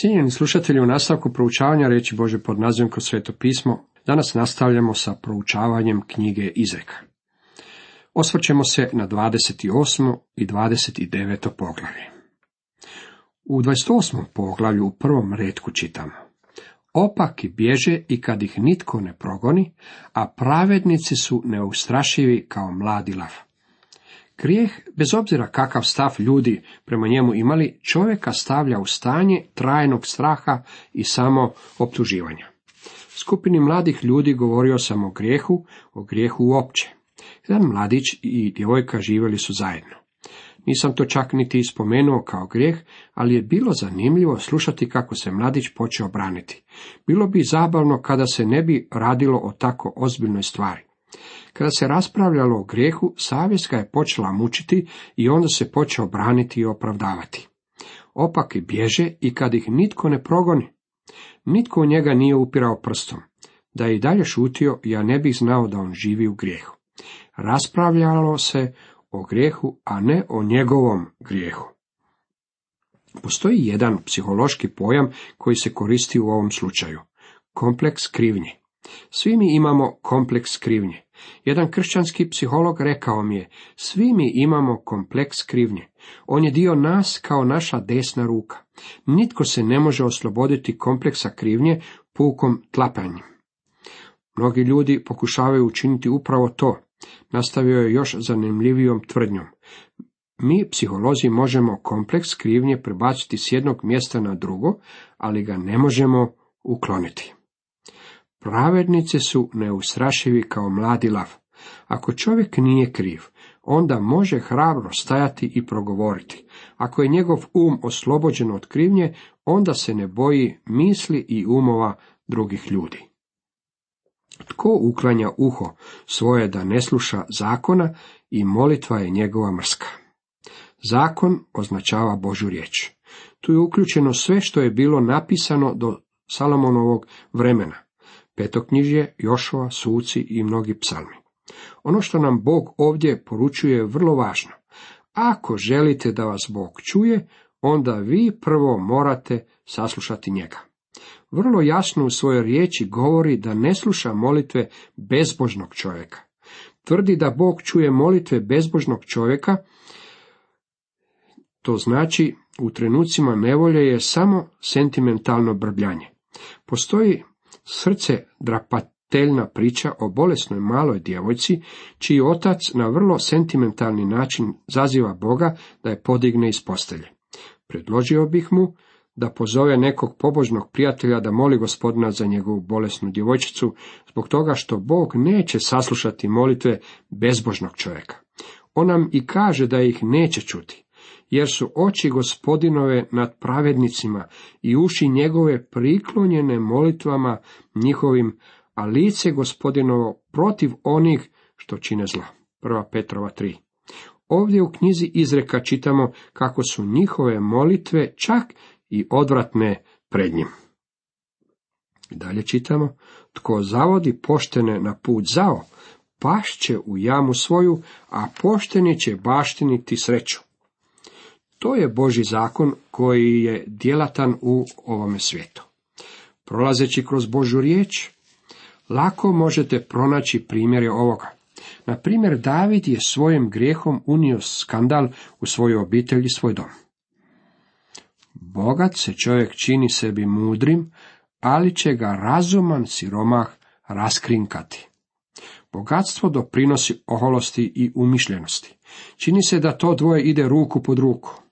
Cijenjeni slušatelji, u nastavku proučavanja reći Bože pod nazivom kroz sveto pismo, danas nastavljamo sa proučavanjem knjige Izreka. Osvrćemo se na 28. i 29. poglavlje. U 28. poglavlju u prvom redku čitamo. Opaki bježe i kad ih nitko ne progoni, a pravednici su neustrašivi kao mladi lav. Grijeh, bez obzira kakav stav ljudi prema njemu imali, čovjeka stavlja u stanje trajnog straha i samo optuživanja. Skupini mladih ljudi govorio sam o grijehu, o grijehu uopće. Jedan mladić i djevojka živjeli su zajedno. Nisam to čak niti spomenuo kao grijeh, ali je bilo zanimljivo slušati kako se mladić počeo braniti. Bilo bi zabavno kada se ne bi radilo o tako ozbiljnoj stvari. Kada se raspravljalo o grijehu, savjest ga je počela mučiti i onda se počeo braniti i opravdavati. Opaki bježe i kad ih nitko ne progoni. Nitko u njega nije upirao prstom. Da je i dalje šutio, ja ne bih znao da on živi u grijehu. Raspravljalo se o grijehu, a ne o njegovom grijehu. Postoji jedan psihološki pojam koji se koristi u ovom slučaju. Kompleks krivnje. Svi mi imamo kompleks krivnje. Jedan kršćanski psiholog rekao mi je, svi mi imamo kompleks krivnje. On je dio nas kao naša desna ruka. Nitko se ne može osloboditi kompleksa krivnje pukom tlapanjem. Mnogi ljudi pokušavaju učiniti upravo to. Nastavio je još zanimljivijom tvrdnjom. Mi, psiholozi, možemo kompleks krivnje prebaciti s jednog mjesta na drugo, ali ga ne možemo ukloniti. Pravednici su neustrašivi kao mladi lav. Ako čovjek nije kriv, onda može hrabro stajati i progovoriti. Ako je njegov um oslobođen od krivnje, onda se ne boji misli i umova drugih ljudi. Tko uklanja uho svoje da ne sluša zakona i molitva je njegova mrska. Zakon označava Božu riječ. Tu je uključeno sve što je bilo napisano do Salomonovog vremena petoknjižje, Jošova, suci i mnogi psalmi. Ono što nam Bog ovdje poručuje je vrlo važno. Ako želite da vas Bog čuje, onda vi prvo morate saslušati njega. Vrlo jasno u svojoj riječi govori da ne sluša molitve bezbožnog čovjeka. Tvrdi da Bog čuje molitve bezbožnog čovjeka, to znači u trenucima nevolje je samo sentimentalno brbljanje. Postoji srce drapateljna priča o bolesnoj maloj djevojci, čiji otac na vrlo sentimentalni način zaziva Boga da je podigne iz postelje. Predložio bih mu da pozove nekog pobožnog prijatelja da moli gospodina za njegovu bolesnu djevojčicu, zbog toga što Bog neće saslušati molitve bezbožnog čovjeka. On nam i kaže da ih neće čuti jer su oči gospodinove nad pravednicima i uši njegove priklonjene molitvama njihovim, a lice gospodinovo protiv onih što čine zlo. Prva Petrova 3. Ovdje u knjizi izreka čitamo kako su njihove molitve čak i odvratne pred njim. Dalje čitamo, tko zavodi poštene na put zao, pašće u jamu svoju, a pošteni će baštiniti sreću. To je Boži zakon koji je djelatan u ovome svijetu. Prolazeći kroz Božu riječ, lako možete pronaći primjere ovoga. Na primjer, David je svojim grijehom unio skandal u svoju obitelj i svoj dom. Bogat se čovjek čini sebi mudrim, ali će ga razuman siromah raskrinkati. Bogatstvo doprinosi oholosti i umišljenosti. Čini se da to dvoje ide ruku pod ruku.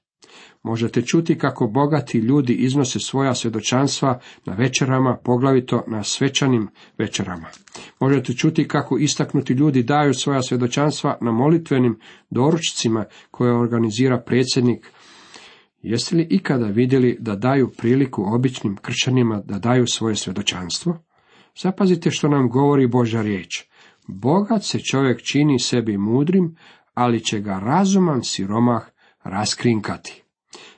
Možete čuti kako bogati ljudi iznose svoja svjedočanstva na večerama, poglavito na svečanim večerama. Možete čuti kako istaknuti ljudi daju svoja svjedočanstva na molitvenim doručcima koje organizira predsjednik. Jeste li ikada vidjeli da daju priliku običnim kršćanima da daju svoje svjedočanstvo? Zapazite što nam govori Božja riječ. Bogat se čovjek čini sebi mudrim, ali će ga razuman siromah raskrinkati.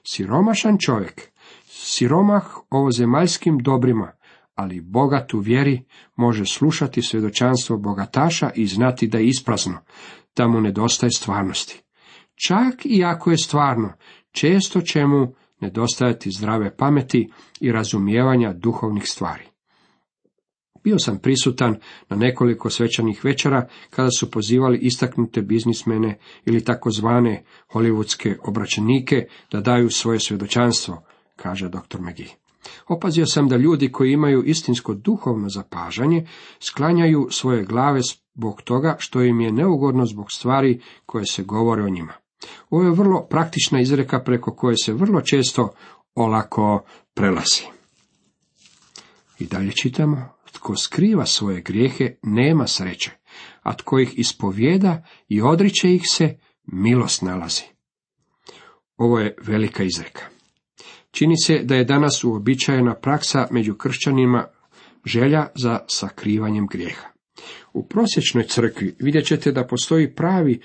Siromašan čovjek, siromah ovozemaljskim dobrima, ali bogat u vjeri može slušati svjedočanstvo bogataša i znati da je isprazno, da mu nedostaje stvarnosti. Čak i ako je stvarno, često će mu nedostajati zdrave pameti i razumijevanja duhovnih stvari. Bio sam prisutan na nekoliko svečanih večera kada su pozivali istaknute biznismene ili takozvane hollywoodske obraćenike da daju svoje svjedočanstvo, kaže dr. McGee. Opazio sam da ljudi koji imaju istinsko duhovno zapažanje sklanjaju svoje glave zbog toga što im je neugodno zbog stvari koje se govore o njima. Ovo je vrlo praktična izreka preko koje se vrlo često olako prelazi. I dalje čitamo, tko skriva svoje grijehe nema sreće, a tko ih ispovjeda i odriče ih se, milost nalazi. Ovo je velika izreka. Čini se da je danas uobičajena praksa među kršćanima želja za sakrivanjem grijeha. U prosječnoj crkvi vidjet ćete da postoji pravi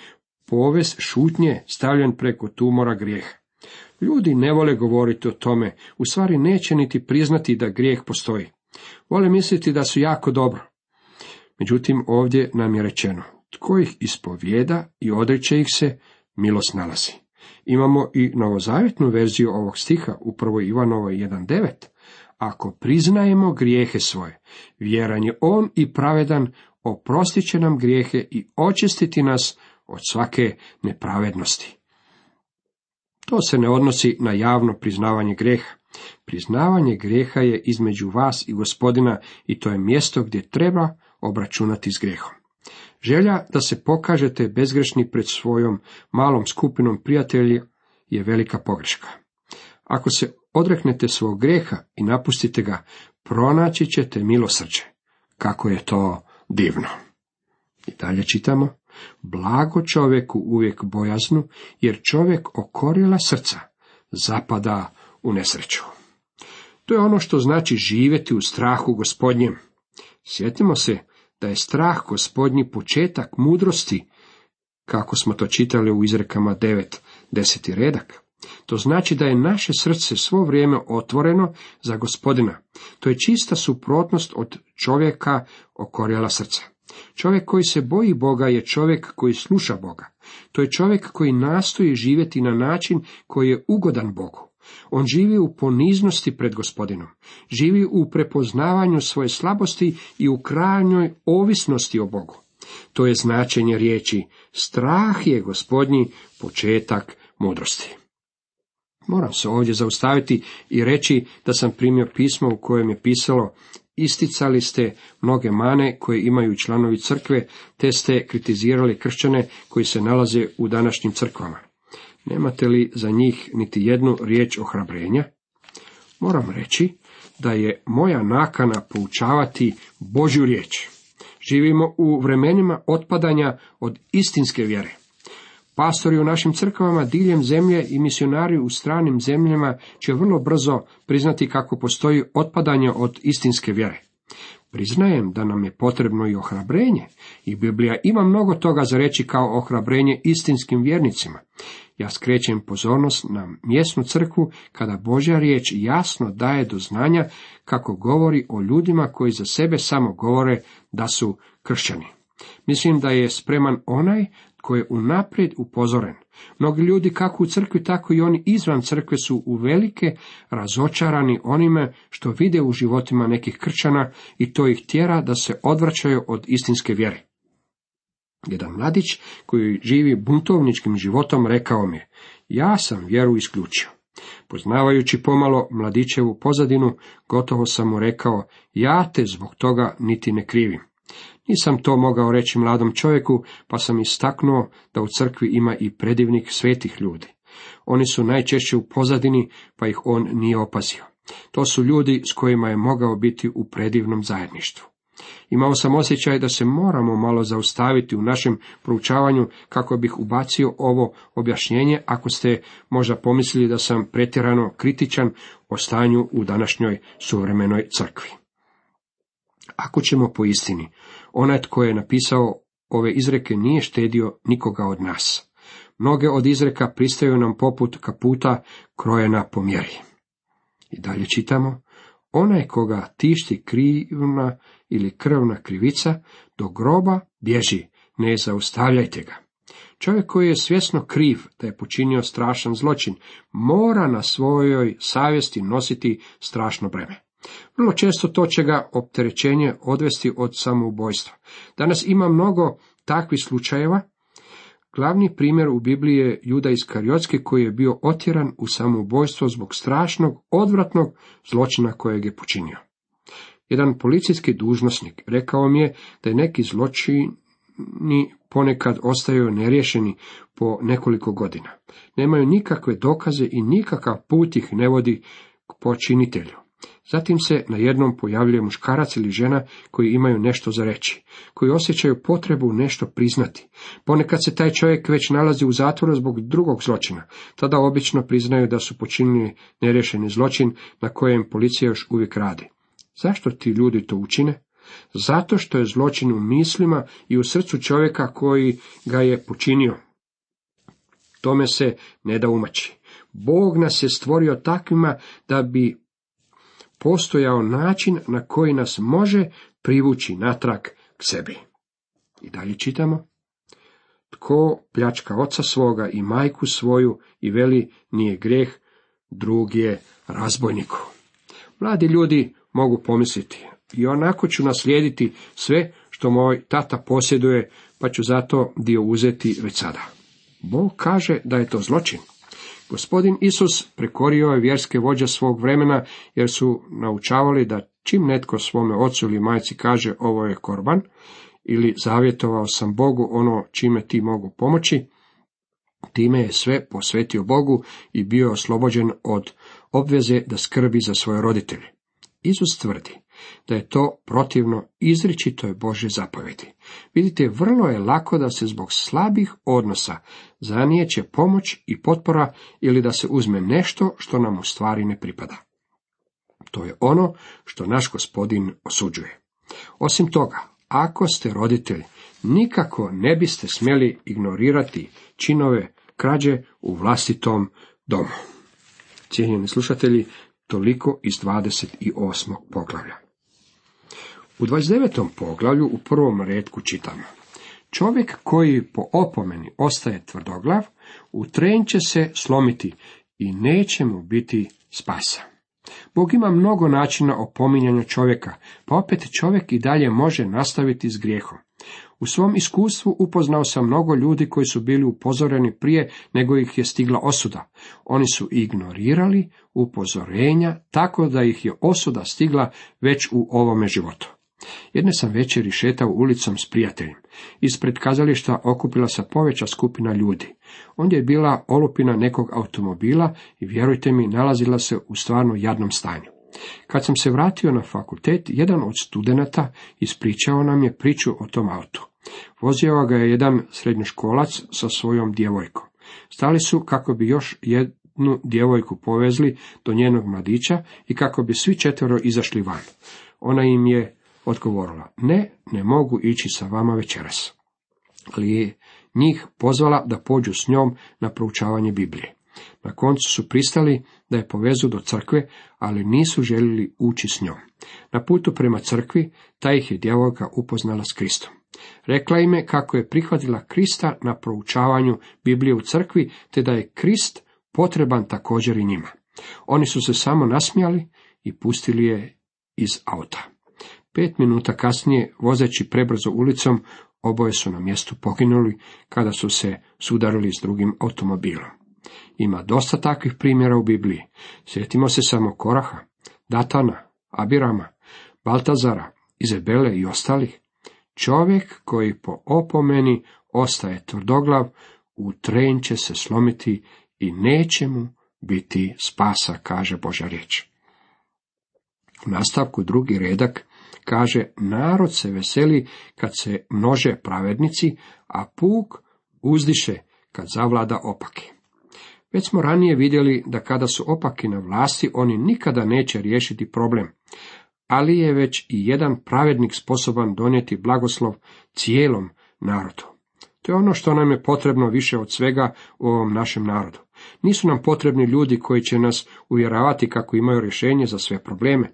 poves šutnje stavljen preko tumora grijeha. Ljudi ne vole govoriti o tome, u stvari neće niti priznati da grijeh postoji. Vole misliti da su jako dobro. Međutim, ovdje nam je rečeno, tko ih ispovijeda i odreće ih se, milost nalazi. Imamo i novozavjetnu verziju ovog stiha u 1. Ivanovoj 1.9. Ako priznajemo grijehe svoje, vjeran je on i pravedan, oprostit će nam grijehe i očistiti nas od svake nepravednosti. To se ne odnosi na javno priznavanje grijeha. Priznavanje grijeha je između vas i gospodina i to je mjesto gdje treba obračunati s grijehom. Želja da se pokažete bezgrešni pred svojom malom skupinom prijatelja je velika pogreška. Ako se odreknete svog grijeha i napustite ga, pronaći ćete milosrđe. Kako je to divno. I dalje čitamo. Blago čovjeku uvijek bojaznu, jer čovjek okorila srca zapada u nesreću. To je ono što znači živjeti u strahu gospodnjem. Sjetimo se da je strah gospodnji početak mudrosti, kako smo to čitali u izrekama 9, deseti redak. To znači da je naše srce svo vrijeme otvoreno za gospodina. To je čista suprotnost od čovjeka okorjela srca. Čovjek koji se boji Boga je čovjek koji sluša Boga. To je čovjek koji nastoji živjeti na način koji je ugodan Bogu. On živi u poniznosti pred gospodinom, živi u prepoznavanju svoje slabosti i u krajnjoj ovisnosti o Bogu. To je značenje riječi strah je gospodnji početak mudrosti. Moram se ovdje zaustaviti i reći da sam primio pismo u kojem je pisalo isticali ste mnoge mane koje imaju članovi crkve, te ste kritizirali kršćane koji se nalaze u današnjim crkvama. Nemate li za njih niti jednu riječ ohrabrenja? Moram reći da je moja nakana poučavati Božju riječ. Živimo u vremenima otpadanja od istinske vjere. Pastori u našim crkvama diljem zemlje i misionari u stranim zemljama će vrlo brzo priznati kako postoji otpadanje od istinske vjere. Priznajem da nam je potrebno i ohrabrenje, i Biblija ima mnogo toga za reći kao ohrabrenje istinskim vjernicima. Ja skrećem pozornost na mjesnu crkvu kada Božja riječ jasno daje do znanja kako govori o ljudima koji za sebe samo govore da su kršćani. Mislim da je spreman onaj tko je unaprijed upozoren. Mnogi ljudi kako u crkvi, tako i oni izvan crkve su uvelike razočarani onime što vide u životima nekih kršćana i to ih tjera da se odvraćaju od istinske vjere. Jedan mladić koji živi buntovničkim životom rekao mi ja sam vjeru isključio. Poznavajući pomalo mladićevu pozadinu, gotovo sam mu rekao, ja te zbog toga niti ne krivim. Nisam to mogao reći mladom čovjeku, pa sam istaknuo da u crkvi ima i predivnik svetih ljudi. Oni su najčešće u pozadini, pa ih on nije opazio. To su ljudi s kojima je mogao biti u predivnom zajedništvu. Imao sam osjećaj da se moramo malo zaustaviti u našem proučavanju kako bih ubacio ovo objašnjenje ako ste možda pomislili da sam pretjerano kritičan o stanju u današnjoj suvremenoj crkvi. Ako ćemo po istini, onaj tko je napisao ove izreke nije štedio nikoga od nas. Mnoge od izreka pristaju nam poput kaputa krojena po mjeri. I dalje čitamo, onaj koga tišti krivna ili krvna krivica, do groba bježi, ne zaustavljajte ga. Čovjek koji je svjesno kriv da je počinio strašan zločin, mora na svojoj savjesti nositi strašno breme. Vrlo često to će ga opterećenje odvesti od samoubojstva. Danas ima mnogo takvih slučajeva. Glavni primjer u Bibliji je Juda Iskariotski koji je bio otjeran u samoubojstvo zbog strašnog, odvratnog zločina kojeg je počinio. Jedan policijski dužnosnik rekao mi je da je neki zločini ponekad ostaju neriješeni po nekoliko godina. Nemaju nikakve dokaze i nikakav put ih ne vodi k počinitelju. Zatim se na jednom pojavljuje muškarac ili žena koji imaju nešto za reći, koji osjećaju potrebu nešto priznati. Ponekad se taj čovjek već nalazi u zatvoru zbog drugog zločina. Tada obično priznaju da su počinili neriješeni zločin na kojem policija još uvijek radi. Zašto ti ljudi to učine? Zato što je zločin u mislima i u srcu čovjeka koji ga je počinio. Tome se ne da umaći. Bog nas je stvorio takvima da bi postojao način na koji nas može privući natrag k sebi. I dalje čitamo. Tko pljačka oca svoga i majku svoju i veli nije greh, drug je razbojniku. Mladi ljudi mogu pomisliti, i onako ću naslijediti sve što moj tata posjeduje, pa ću zato dio uzeti već sada. Bog kaže da je to zločin. Gospodin Isus prekorio je vjerske vođe svog vremena, jer su naučavali da čim netko svome ocu ili majci kaže ovo je korban, ili zavjetovao sam Bogu ono čime ti mogu pomoći, time je sve posvetio Bogu i bio oslobođen od obveze da skrbi za svoje roditelje. Isus tvrdi da je to protivno izričitoj Bože zapovedi. Vidite, vrlo je lako da se zbog slabih odnosa zanijeće pomoć i potpora ili da se uzme nešto što nam u stvari ne pripada. To je ono što naš gospodin osuđuje. Osim toga, ako ste roditelj, nikako ne biste smjeli ignorirati činove krađe u vlastitom domu. Cijenjeni slušatelji, toliko iz 28. poglavlja. U 29. poglavlju u prvom redku čitamo. Čovjek koji po opomeni ostaje tvrdoglav, u tren će se slomiti i neće mu biti spasa. Bog ima mnogo načina opominjanja čovjeka, pa opet čovjek i dalje može nastaviti s grijehom. U svom iskustvu upoznao sam mnogo ljudi koji su bili upozoreni prije nego ih je stigla osuda. Oni su ignorirali upozorenja tako da ih je osuda stigla već u ovome životu. Jedne sam večeri šetao ulicom s prijateljem. Ispred kazališta okupila se poveća skupina ljudi. Ondje je bila olupina nekog automobila i vjerujte mi, nalazila se u stvarno jadnom stanju. Kad sam se vratio na fakultet, jedan od studenata ispričao nam je priču o tom autu. Vozio ga je jedan srednjoškolac sa svojom djevojkom. Stali su kako bi još jednu djevojku povezli do njenog mladića i kako bi svi četvero izašli van. Ona im je odgovorila, ne, ne mogu ići sa vama večeras. Ali je njih pozvala da pođu s njom na proučavanje Biblije. Na koncu su pristali da je povezu do crkve, ali nisu željeli ući s njom. Na putu prema crkvi, ta ih je djevojka upoznala s Kristom. Rekla im je kako je prihvatila Krista na proučavanju Biblije u crkvi, te da je Krist potreban također i njima. Oni su se samo nasmijali i pustili je iz auta. Pet minuta kasnije, vozeći prebrzo ulicom, oboje su na mjestu poginuli kada su se sudarili s drugim automobilom. Ima dosta takvih primjera u Bibliji. Sjetimo se samo Koraha, Datana, Abirama, Baltazara, Izabele i ostalih. Čovjek koji po opomeni ostaje tvrdoglav, u tren će se slomiti i neće mu biti spasa, kaže Boža riječ. U nastavku drugi redak kaže, narod se veseli kad se množe pravednici, a puk uzdiše kad zavlada opaki. Već smo ranije vidjeli da kada su opaki na vlasti, oni nikada neće riješiti problem, ali je već i jedan pravednik sposoban donijeti blagoslov cijelom narodu. To je ono što nam je potrebno više od svega u ovom našem narodu. Nisu nam potrebni ljudi koji će nas uvjeravati kako imaju rješenje za sve probleme.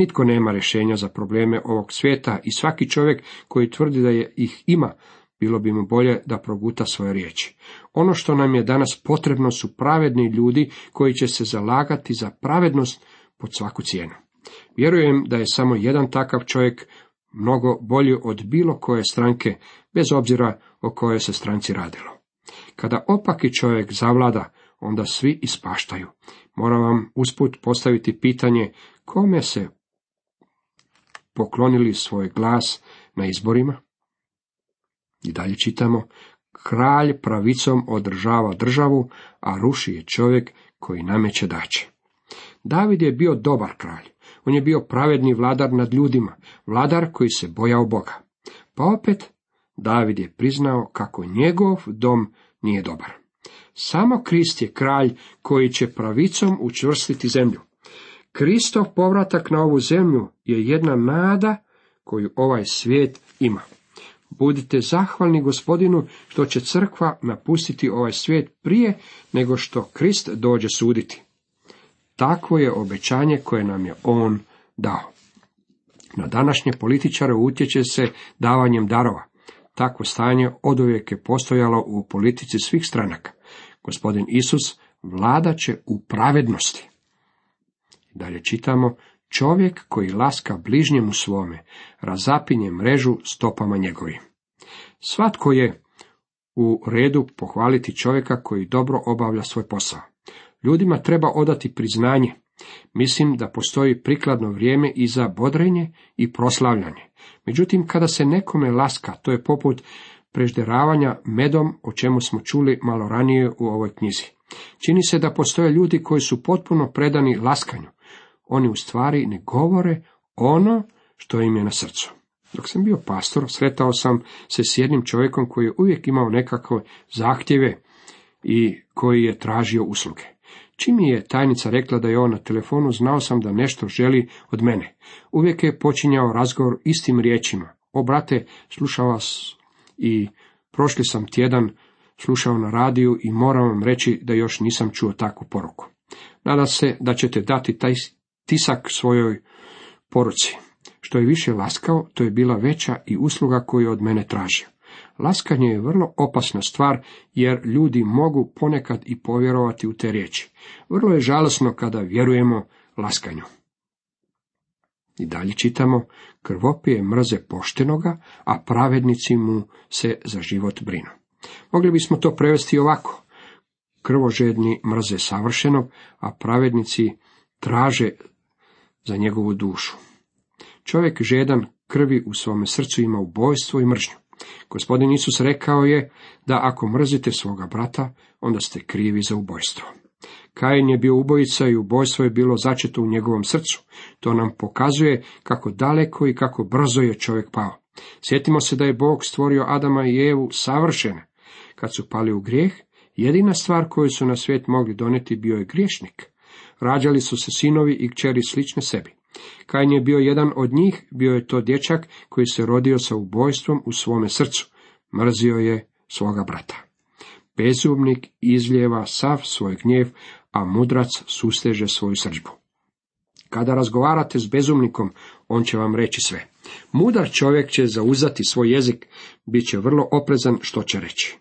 Nitko nema rješenja za probleme ovog svijeta i svaki čovjek koji tvrdi da je ih ima, bilo bi mu bolje da proguta svoje riječi. Ono što nam je danas potrebno su pravedni ljudi koji će se zalagati za pravednost pod svaku cijenu. Vjerujem da je samo jedan takav čovjek mnogo bolji od bilo koje stranke, bez obzira o kojoj se stranci radilo. Kada opaki čovjek zavlada, onda svi ispaštaju. Moram vam usput postaviti pitanje kome se poklonili svoj glas na izborima? I dalje čitamo, kralj pravicom održava državu, a ruši je čovjek koji nameće daće. David je bio dobar kralj. On je bio pravedni vladar nad ljudima, vladar koji se bojao Boga. Pa opet, David je priznao kako njegov dom nije dobar. Samo Krist je kralj koji će pravicom učvrstiti zemlju. Kristov povratak na ovu zemlju je jedna nada koju ovaj svijet ima. Budite zahvalni gospodinu što će crkva napustiti ovaj svijet prije nego što Krist dođe suditi. Takvo je obećanje koje nam je on dao. Na današnje političare utječe se davanjem darova. Takvo stanje oduvijek je postojalo u politici svih stranaka. Gospodin Isus vlada će u pravednosti. Dalje čitamo, čovjek koji laska bližnjemu svome, razapinje mrežu stopama njegovim. Svatko je u redu pohvaliti čovjeka koji dobro obavlja svoj posao. Ljudima treba odati priznanje. Mislim da postoji prikladno vrijeme i za bodrenje i proslavljanje. Međutim, kada se nekome laska, to je poput prežderavanja medom, o čemu smo čuli malo ranije u ovoj knjizi. Čini se da postoje ljudi koji su potpuno predani laskanju. Oni u stvari ne govore ono što im je na srcu. Dok sam bio pastor, sretao sam se s jednim čovjekom koji je uvijek imao nekakve zahtjeve i koji je tražio usluge. Čim je tajnica rekla da je on na telefonu, znao sam da nešto želi od mene. Uvijek je počinjao razgovor istim riječima. O, brate, slušao vas i prošli sam tjedan slušao na radiju i moram vam reći da još nisam čuo takvu poruku. Nadam se da ćete dati taj tisak svojoj poruci. Što je više laskao, to je bila veća i usluga koju od mene tražio. Laskanje je vrlo opasna stvar, jer ljudi mogu ponekad i povjerovati u te riječi. Vrlo je žalosno kada vjerujemo laskanju. I dalje čitamo, krvopije mrze poštenoga, a pravednici mu se za život brinu. Mogli bismo to prevesti ovako. Krvožedni mrze savršenog, a pravednici traže za njegovu dušu. Čovjek žedan krvi u svome srcu ima ubojstvo i mržnju. Gospodin Isus rekao je da ako mrzite svoga brata, onda ste krivi za ubojstvo. Kain je bio ubojica i ubojstvo je bilo začeto u njegovom srcu. To nam pokazuje kako daleko i kako brzo je čovjek pao. Sjetimo se da je Bog stvorio Adama i Evu savršene. Kad su pali u grijeh, jedina stvar koju su na svijet mogli donijeti bio je griješnik. Rađali su se sinovi i kćeri slične sebi. Kain je bio jedan od njih, bio je to dječak koji se rodio sa ubojstvom u svome srcu. Mrzio je svoga brata. Bezumnik izljeva sav svoj gnjev, a mudrac susteže svoju srđbu. Kada razgovarate s bezumnikom, on će vam reći sve. Mudar čovjek će zauzati svoj jezik, bit će vrlo oprezan što će reći.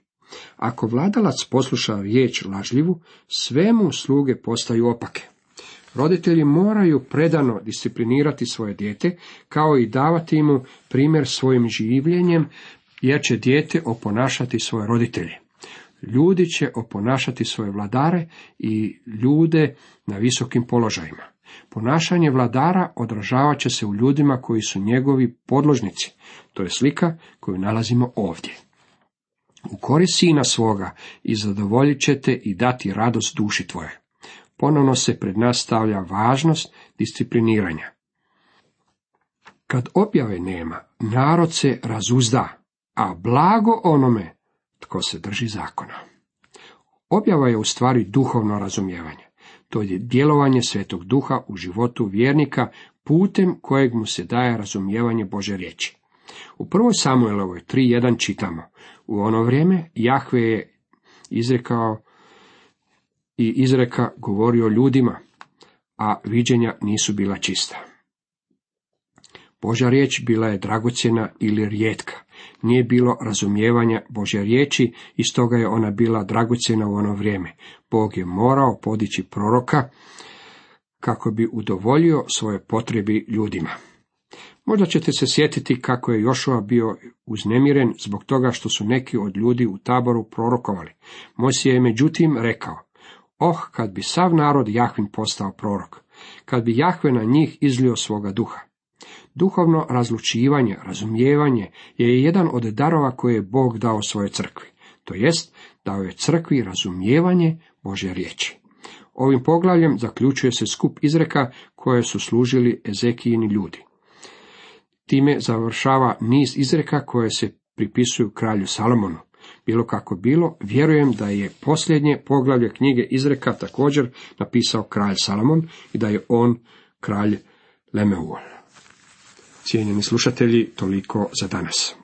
Ako vladalac posluša riječ lažljivu, sve mu sluge postaju opake. Roditelji moraju predano disciplinirati svoje dijete, kao i davati mu primjer svojim življenjem, jer će dijete oponašati svoje roditelje. Ljudi će oponašati svoje vladare i ljude na visokim položajima. Ponašanje vladara odražavat će se u ljudima koji su njegovi podložnici. To je slika koju nalazimo ovdje. U korist sina svoga i zadovoljit ćete i dati radost duši tvoje ponovno se pred nas stavlja važnost discipliniranja. Kad objave nema, narod se razuzda, a blago onome tko se drži zakona. Objava je u stvari duhovno razumijevanje. To je djelovanje svetog duha u životu vjernika putem kojeg mu se daje razumijevanje Bože riječi. U 1. Samuelovoj 3.1 čitamo, u ono vrijeme Jahve je izrekao i izreka govorio ljudima, a viđenja nisu bila čista. Božja riječ bila je dragocjena ili rijetka. Nije bilo razumijevanja Božje riječi i stoga je ona bila dragocjena u ono vrijeme. Bog je morao podići proroka kako bi udovoljio svoje potrebi ljudima. Možda ćete se sjetiti kako je Jošua bio uznemiren zbog toga što su neki od ljudi u taboru prorokovali. Mojsije je međutim rekao, oh, kad bi sav narod Jahvin postao prorok, kad bi Jahve na njih izlio svoga duha. Duhovno razlučivanje, razumijevanje je jedan od darova koje je Bog dao svojoj crkvi. To jest, dao je crkvi razumijevanje Božje riječi. Ovim poglavljem zaključuje se skup izreka koje su služili Ezekijini ljudi. Time završava niz izreka koje se pripisuju kralju Salomonu. Bilo kako bilo, vjerujem da je posljednje poglavlje knjige izreka također napisao kralj Salomon i da je on kralj Lemeuol. Cijenjeni slušatelji, toliko za danas.